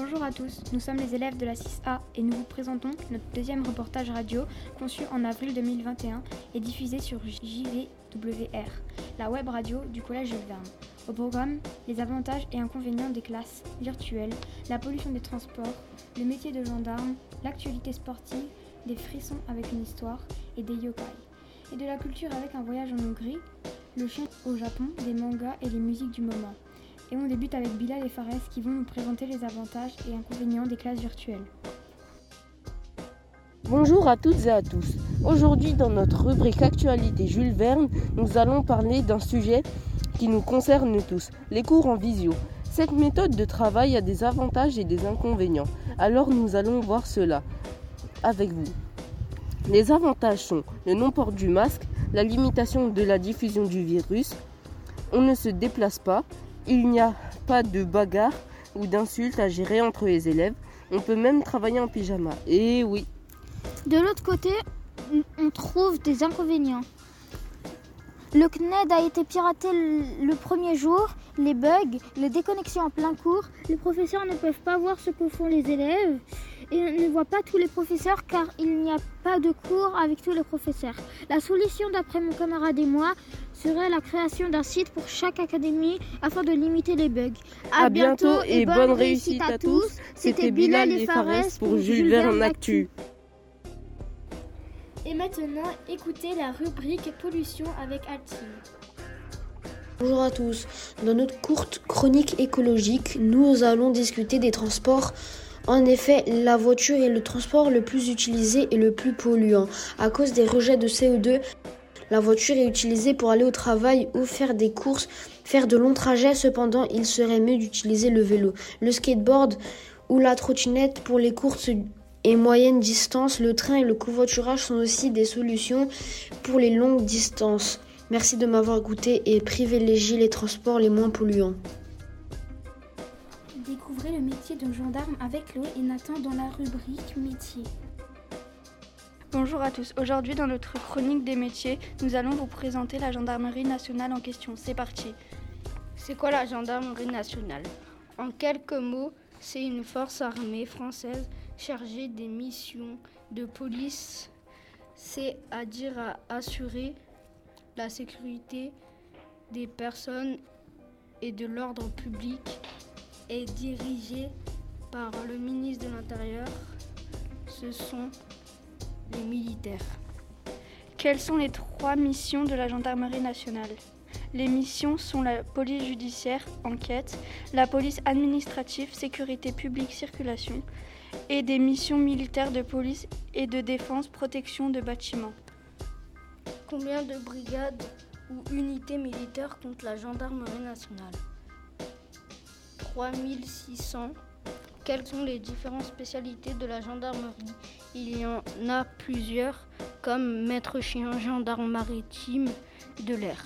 Bonjour à tous, nous sommes les élèves de la 6A et nous vous présentons notre deuxième reportage radio conçu en avril 2021 et diffusé sur JVWR, la web radio du Collège Jules Verne. Au programme, les avantages et inconvénients des classes virtuelles, la pollution des transports, le métier de gendarme, l'actualité sportive, des frissons avec une histoire et des yokai. Et de la culture avec un voyage en Hongrie, le chien au Japon, des mangas et les musiques du moment. Et on débute avec Bilal et Fares qui vont nous présenter les avantages et inconvénients des classes virtuelles. Bonjour à toutes et à tous. Aujourd'hui, dans notre rubrique Actualité Jules Verne, nous allons parler d'un sujet qui nous concerne tous, les cours en visio. Cette méthode de travail a des avantages et des inconvénients. Alors nous allons voir cela avec vous. Les avantages sont le non-port du masque, la limitation de la diffusion du virus, on ne se déplace pas, il n'y a pas de bagarre ou d'insultes à gérer entre les élèves. On peut même travailler en pyjama. Et oui. De l'autre côté, on trouve des inconvénients. Le CNED a été piraté le premier jour, les bugs, les déconnexions en plein cours, les professeurs ne peuvent pas voir ce que font les élèves et ne voient pas tous les professeurs car il n'y a pas de cours avec tous les professeurs. La solution d'après mon camarade et moi serait la création d'un site pour chaque académie afin de limiter les bugs. A, bientôt et bonne réussite à tous. C'était Bilal et Fares pour Jules Verne Actu. Et maintenant, écoutez la rubrique pollution avec Altine. Bonjour à tous. Dans notre courte chronique écologique, nous allons discuter des transports. En effet, la voiture est le transport le plus utilisé et le plus polluant. À cause des rejets de CO2, la voiture est utilisée pour aller au travail ou faire des courses, faire de longs trajets. Cependant, il serait mieux d'utiliser le vélo, le skateboard ou la trottinette pour les courses et moyennes distances. Le train et le covoiturage sont aussi des solutions pour les longues distances. Merci de m'avoir écouté et privilégiez les transports les moins polluants. Découvrez le métier de gendarme avec Chloé et Nathan dans la rubrique métier. Bonjour à tous. Aujourd'hui, dans notre chronique des métiers, nous allons vous présenter la gendarmerie nationale en question. C'est parti. C'est quoi la gendarmerie nationale? En quelques mots, c'est une force armée française chargée des missions de police, c'est-à-dire à assurer la sécurité des personnes et de l'ordre public, est dirigée par le ministre de l'Intérieur. Ce sont les militaires. Quelles sont les trois missions de la gendarmerie nationale? Les missions sont la police judiciaire, enquête, la police administrative, sécurité publique, circulation, et des missions militaires de police et de défense, protection de bâtiments. Combien de brigades ou unités militaires compte la gendarmerie nationale? 3600 quelles sont les différentes spécialités de la gendarmerie? Il y en a plusieurs, comme maître chien, gendarme maritime de l'air.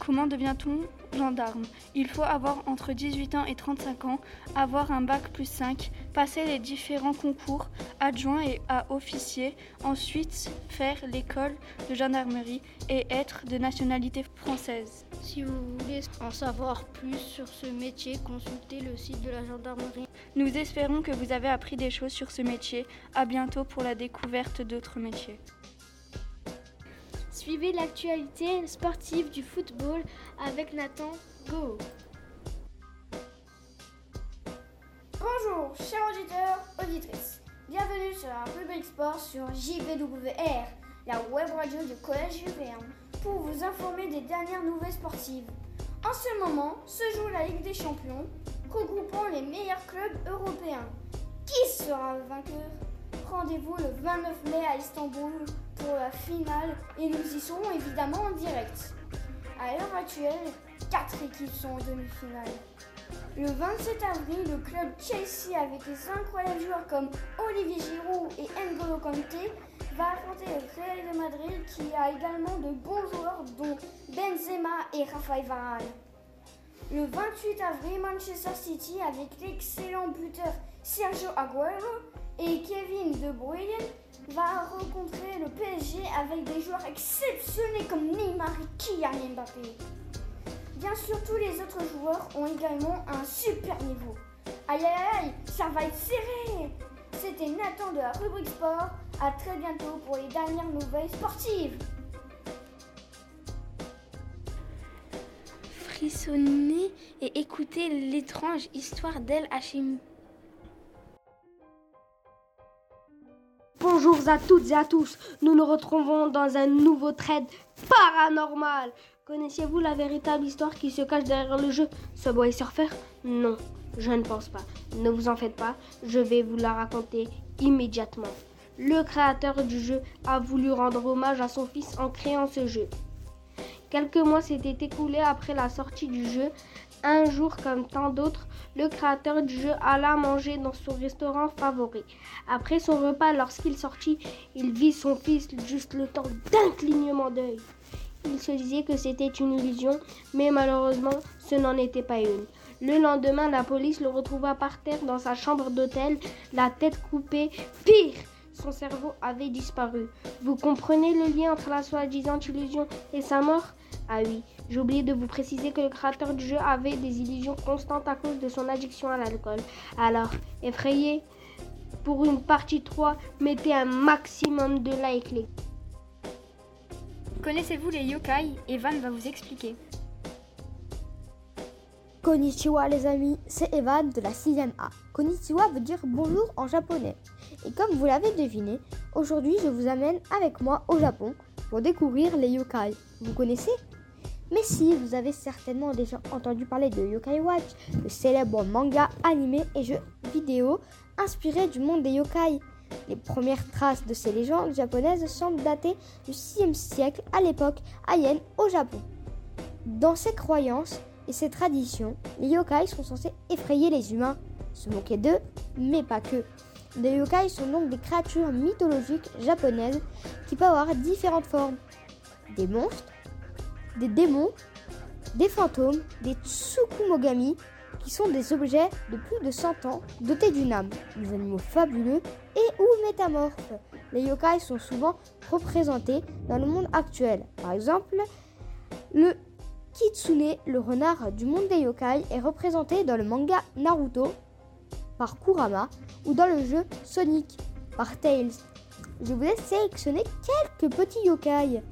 Comment devient-on gendarme? Il faut avoir entre 18 ans et 35 ans, avoir un bac plus 5, passer les différents concours, adjoint et à officier, ensuite faire l'école de gendarmerie et être de nationalité française. Si vous voulez en savoir plus sur ce métier, consultez le site de la gendarmerie. Nous espérons que vous avez appris des choses sur ce métier. À bientôt pour la découverte d'autres métiers. Suivez l'actualité sportive du football avec Nathan Go. Bienvenue sur la rubrique sport sur JVWR, la web radio du Collège Verne, pour vous informer des dernières nouvelles sportives. En ce moment se joue la Ligue des Champions, regroupant les meilleurs clubs européens. Qui sera le vainqueur? Rendez-vous le 29 mai à Istanbul pour la finale et nous y serons évidemment en direct. À l'heure actuelle, 4 équipes sont en demi-finale. Le 27 avril, le club Chelsea, avec des incroyables joueurs comme Olivier Giroud et N'Golo Kanté, va affronter le Real de Madrid qui a également de bons joueurs dont Benzema et Rafael Varane. Le 28 avril, Manchester City, avec l'excellent buteur Sergio Aguero et Kevin De Bruyne, va rencontrer le PSG avec des joueurs exceptionnels comme Neymar et Kylian Mbappé. Bien sûr, tous les autres joueurs ont également un super niveau. Aïe aïe aïe, ça va être serré C'était Nathan de la rubrique sport. À très bientôt pour les dernières nouvelles sportives. Frissonnez et écoutez l'étrange histoire d'El Hachim. Bonjour à toutes et à tous, nous nous retrouvons dans un nouveau trade paranormal. Connaissiez-vous la véritable histoire qui se cache derrière le jeu Subway Surfer? Non, je ne pense pas. Ne vous en faites pas, je vais vous la raconter immédiatement. Le créateur du jeu a voulu rendre hommage à son fils en créant ce jeu. Quelques mois s'étaient écoulés après la sortie du jeu. Un jour, comme tant d'autres, le créateur du jeu alla manger dans son restaurant favori. Après son repas, lorsqu'il sortit, il vit son fils juste le temps d'un clignement d'œil. Il se disait que c'était une illusion, mais malheureusement, ce n'en était pas une. Le lendemain, la police le retrouva par terre dans sa chambre d'hôtel, la tête coupée. Pire, son cerveau avait disparu. Vous comprenez le lien entre la soi-disant illusion et sa mort? Ah oui, j'ai oublié de vous préciser que le créateur du jeu avait des illusions constantes à cause de son addiction à l'alcool. Alors, effrayé pour une partie 3, mettez un maximum de likes. Connaissez-vous les yokai? Evan va vous expliquer. Konnichiwa les amis, c'est Evan de la 6ème A. Konnichiwa veut dire bonjour en japonais. Et comme vous l'avez deviné, aujourd'hui je vous amène avec moi au Japon pour découvrir les yokai. Vous connaissez? Mais si, vous avez certainement déjà entendu parler de Yokai Watch, le célèbre manga animé et jeu vidéo inspiré du monde des yokai. Les premières traces de ces légendes japonaises semblent dater du 6e siècle à l'époque Heian au Japon. Dans ces croyances et ces traditions, les yokai sont censés effrayer les humains, se moquer d'eux, mais pas que. Les yokai sont donc des créatures mythologiques japonaises qui peuvent avoir différentes formes. Des monstres, des démons, des fantômes, des tsukumogami, qui sont des objets de plus de 100 ans dotés d'une âme, des animaux fabuleux et ou métamorphes. Les yokai sont souvent représentés dans le monde actuel. Par exemple, le Kitsune, le renard du monde des yokai, est représenté dans le manga Naruto par Kurama ou dans le jeu Sonic par Tails. Je vous ai sélectionné quelques petits yokai.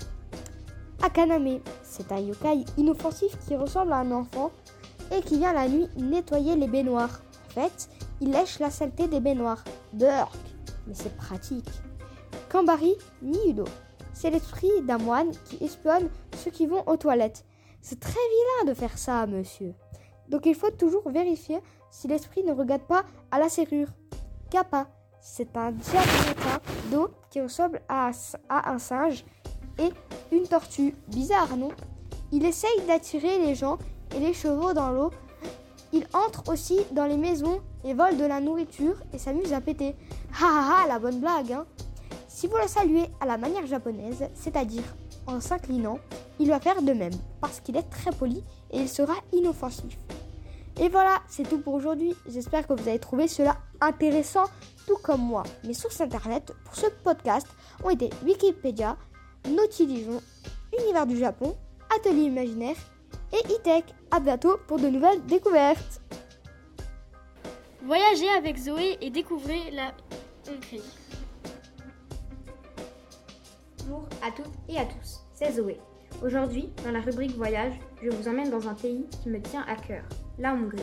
Akaname, c'est un yokai inoffensif qui ressemble à un enfant et qui vient la nuit nettoyer les baignoires. En fait, il lèche la saleté des baignoires. Burk, mais c'est pratique. Kambari Niyudo, c'est l'esprit d'un moine qui espionne ceux qui vont aux toilettes. C'est très vilain de faire ça, monsieur. Donc il faut toujours vérifier si l'esprit ne regarde pas à la serrure. Kappa, c'est un diablotin d'eau qui ressemble à, à un singe et une tortue. Bizarre, non? Il essaye d'attirer les gens et les chevaux dans l'eau. Il entre aussi dans les maisons et vole de la nourriture et s'amuse à péter. Ha ha ha, la bonne blague, hein Si vous le saluez à la manière japonaise, c'est-à-dire en s'inclinant, il va faire de même parce qu'il est très poli et il sera inoffensif. Et voilà, c'est tout pour aujourd'hui. J'espère que vous avez trouvé cela intéressant, tout comme moi. Mes sources internet pour ce podcast ont été Wikipédia, Nautilision, Univers du Japon, Atelier Imaginaire et e-tech. À bientôt pour de nouvelles découvertes. Voyagez avec Zoé et découvrez la Hongrie. Bonjour à toutes et à tous, c'est Zoé. Aujourd'hui, dans la rubrique Voyage, je vous emmène dans un pays qui me tient à cœur, la Hongrie.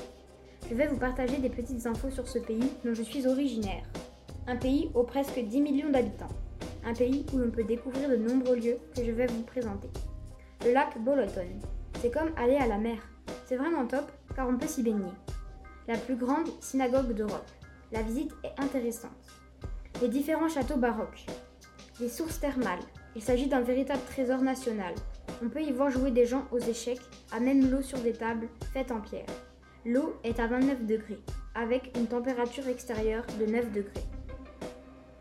Je vais vous partager des petites infos sur ce pays dont je suis originaire. Un pays aux presque 10 millions d'habitants. Un pays où l'on peut découvrir de nombreux lieux que je vais vous présenter. Le lac Boloton. C'est comme aller à la mer. C'est vraiment top car on peut s'y baigner. La plus grande synagogue d'Europe. La visite est intéressante. Les différents châteaux baroques. Les sources thermales. Il s'agit d'un véritable trésor national. On peut y voir jouer des gens aux échecs, à même l'eau sur des tables faites en pierre. L'eau est à 29 degrés, avec une température extérieure de 9 degrés.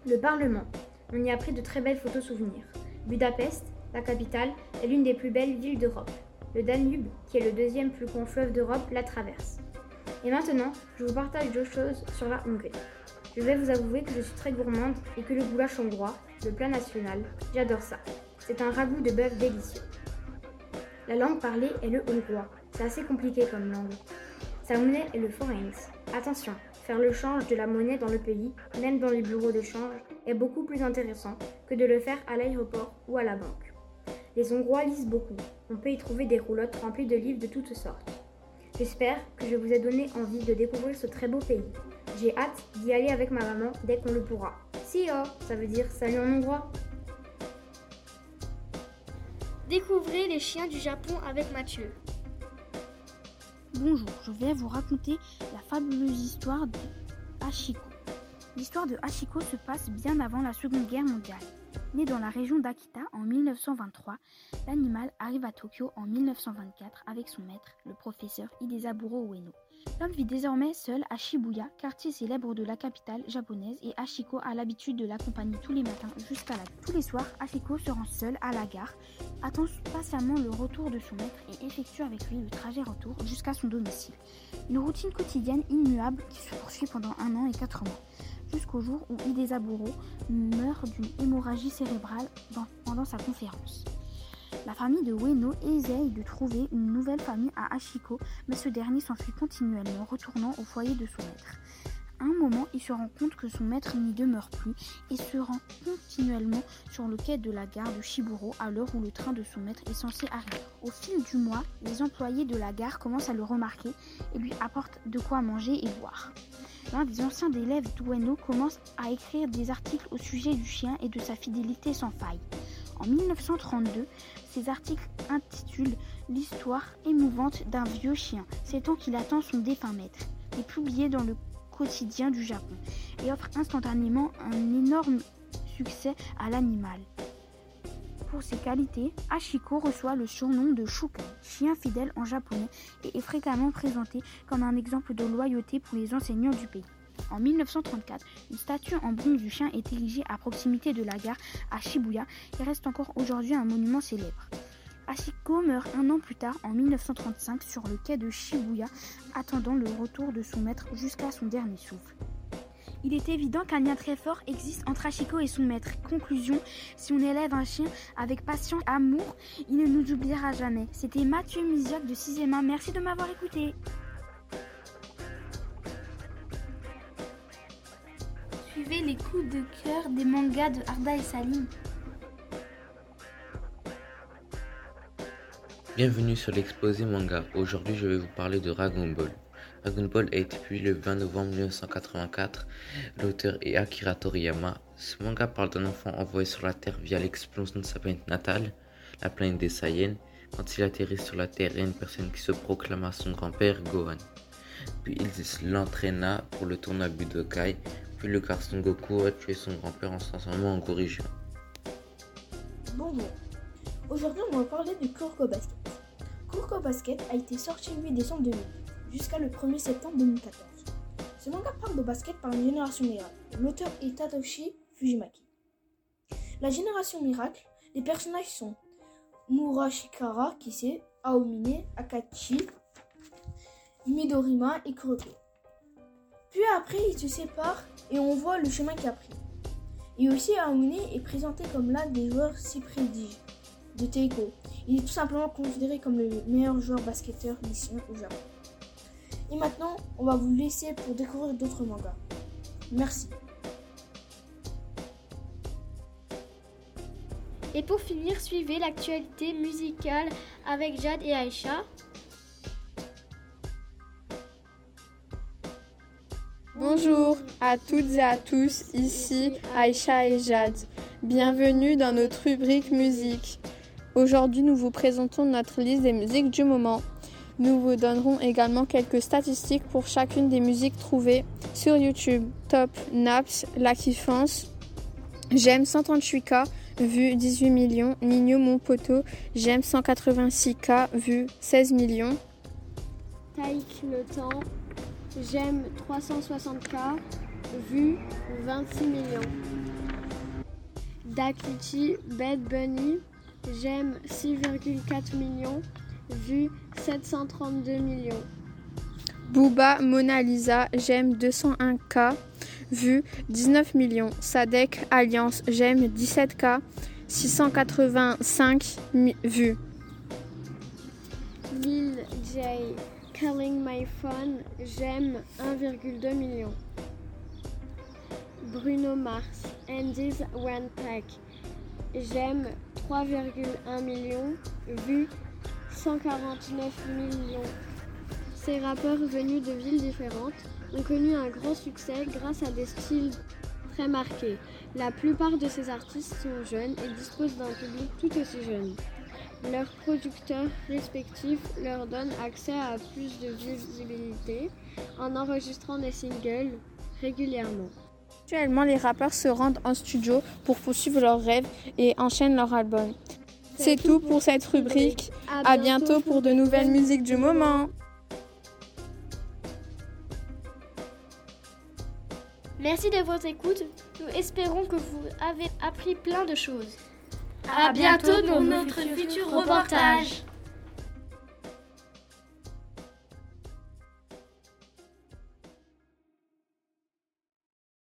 Le Parlement. On y a pris de très belles photos souvenirs. Budapest, la capitale, est l'une des plus belles villes d'Europe. Le Danube, qui est le deuxième plus grand fleuve d'Europe, la traverse. Et maintenant, je vous partage deux choses sur la Hongrie. Je vais vous avouer que je suis très gourmande et que le goulash hongrois, le plat national, j'adore ça. C'est un ragoût de bœuf délicieux. La langue parlée est le hongrois. C'est assez compliqué comme langue. Sa monnaie est le foreign. Attention, faire le change de la monnaie dans le pays, même dans les bureaux de change, est beaucoup plus intéressant que de le faire à l'aéroport ou à la banque. Les Hongrois lisent beaucoup. On peut y trouver des roulottes remplies de livres de toutes sortes. J'espère que je vous ai donné envie de découvrir ce très beau pays. J'ai hâte d'y aller avec ma maman dès qu'on le pourra. Si oh, ça veut dire salut en hongrois. Découvrez les chiens du Japon avec Mathieu. Bonjour, je vais vous raconter la fabuleuse histoire de Hachiko. L'histoire de Hachiko se passe bien avant la Seconde Guerre mondiale. Né dans la région d'Akita en 1923, l'animal arrive à Tokyo en 1924 avec son maître, le professeur Hidezaburo Ueno. L'homme vit désormais seul à Shibuya, quartier célèbre de la capitale japonaise, et Hachiko a l'habitude de l'accompagner tous les matins jusqu'à la Tous les soirs, Hachiko se rend seul à la gare, attend patiemment le retour de son maître et effectue avec lui le trajet retour jusqu'à son domicile. Une routine quotidienne immuable qui se poursuit pendant un an et quatre mois jusqu'au jour où Hidezaburo meurt d'une hémorragie cérébrale pendant sa conférence. La famille de Ueno essaye de trouver une nouvelle famille à Ashiko, mais ce dernier s'enfuit continuellement, retournant au foyer de son maître. À un moment, il se rend compte que son maître n'y demeure plus et se rend continuellement sur le quai de la gare de Shiburo à l'heure où le train de son maître est censé arriver. Au fil du mois, les employés de la gare commencent à le remarquer et lui apportent de quoi manger et boire l'un des anciens élèves d'Ueno commence à écrire des articles au sujet du chien et de sa fidélité sans faille. En 1932, ces articles intitulent L'histoire émouvante d'un vieux chien, c'est qu'il attend son défunt maître, et publié dans le quotidien du Japon, et offre instantanément un énorme succès à l'animal. Pour ses qualités, Ashiko reçoit le surnom de Shukai, chien fidèle en japonais, et est fréquemment présenté comme un exemple de loyauté pour les enseignants du pays. En 1934, une statue en bronze du chien est érigée à proximité de la gare à Shibuya et reste encore aujourd'hui un monument célèbre. Ashiko meurt un an plus tard, en 1935, sur le quai de Shibuya, attendant le retour de son maître jusqu'à son dernier souffle. Il est évident qu'un lien très fort existe entre Ashiko et son maître. Conclusion, si on élève un chien avec patience et amour, il ne nous oubliera jamais. C'était Mathieu Misiac de 6 1 Merci de m'avoir écouté. Suivez les coups de cœur des mangas de Arda et Salim. Bienvenue sur l'exposé manga. Aujourd'hui, je vais vous parler de Dragon Ball. Dragon Ball a été publié le 20 novembre 1984. L'auteur est Akira Toriyama. Ce manga parle d'un enfant envoyé sur la Terre via l'explosion de sa planète natale, la planète des Saiyans. Quand il atterrit sur la Terre, il y a une personne qui se proclama son grand-père, Gohan. Puis il l'entraîna pour le tournoi Budokai. Le garçon Goku a tué son grand-père en se transformant en Goryeo. Bonjour. Aujourd'hui, on va parler de Kuroko Basket. Kuroko Basket a été sorti le 8 décembre 2000 jusqu'à le 1er septembre 2014. Ce manga parle de basket par une génération miracle. L'auteur est Tatoshi Fujimaki. La génération miracle, les personnages sont Murashikara, Kise, Aomine, Akachi, Midorima et Kuroko. Après, ils se séparent et on voit le chemin qu'il a pris. Et aussi, Aomine est présenté comme l'un des joueurs si prodiges de Teiko. Il est tout simplement considéré comme le meilleur joueur basketteur d'ici au Japon. Et maintenant, on va vous laisser pour découvrir d'autres mangas. Merci. Et pour finir, suivez l'actualité musicale avec Jade et Aïcha. Bonjour à toutes et à tous, ici Aïcha et Jade. Bienvenue dans notre rubrique musique. Aujourd'hui, nous vous présentons notre liste des musiques du moment. Nous vous donnerons également quelques statistiques pour chacune des musiques trouvées sur YouTube. Top Naps, La Kiffance, J'aime 138K, vu 18 millions. Nino Mon Poteau, J'aime 186K, vu 16 millions. Taïk le temps, J'aime 360K, vu 26 millions. Dakuchi, Bad Bunny, J'aime 6,4 millions vu 732 millions. Booba Mona Lisa, j'aime 201K, vu 19 millions. Sadek Alliance, j'aime 17K, 685 vues. Lil J, Calling My Phone, j'aime 1,2 million. Bruno Mars, Andy's One Pack, j'aime 3,1 millions, vu 149 millions. Ces rappeurs venus de villes différentes ont connu un grand succès grâce à des styles très marqués. La plupart de ces artistes sont jeunes et disposent d'un public tout aussi jeune. Leurs producteurs respectifs leur donnent accès à plus de visibilité en enregistrant des singles régulièrement. Actuellement, les rappeurs se rendent en studio pour poursuivre leurs rêves et enchaînent leur album. C'est tout pour cette rubrique. À bientôt pour de nouvelles musiques du moment. Merci de votre écoute. Nous espérons que vous avez appris plein de choses. À bientôt dans notre futur reportage.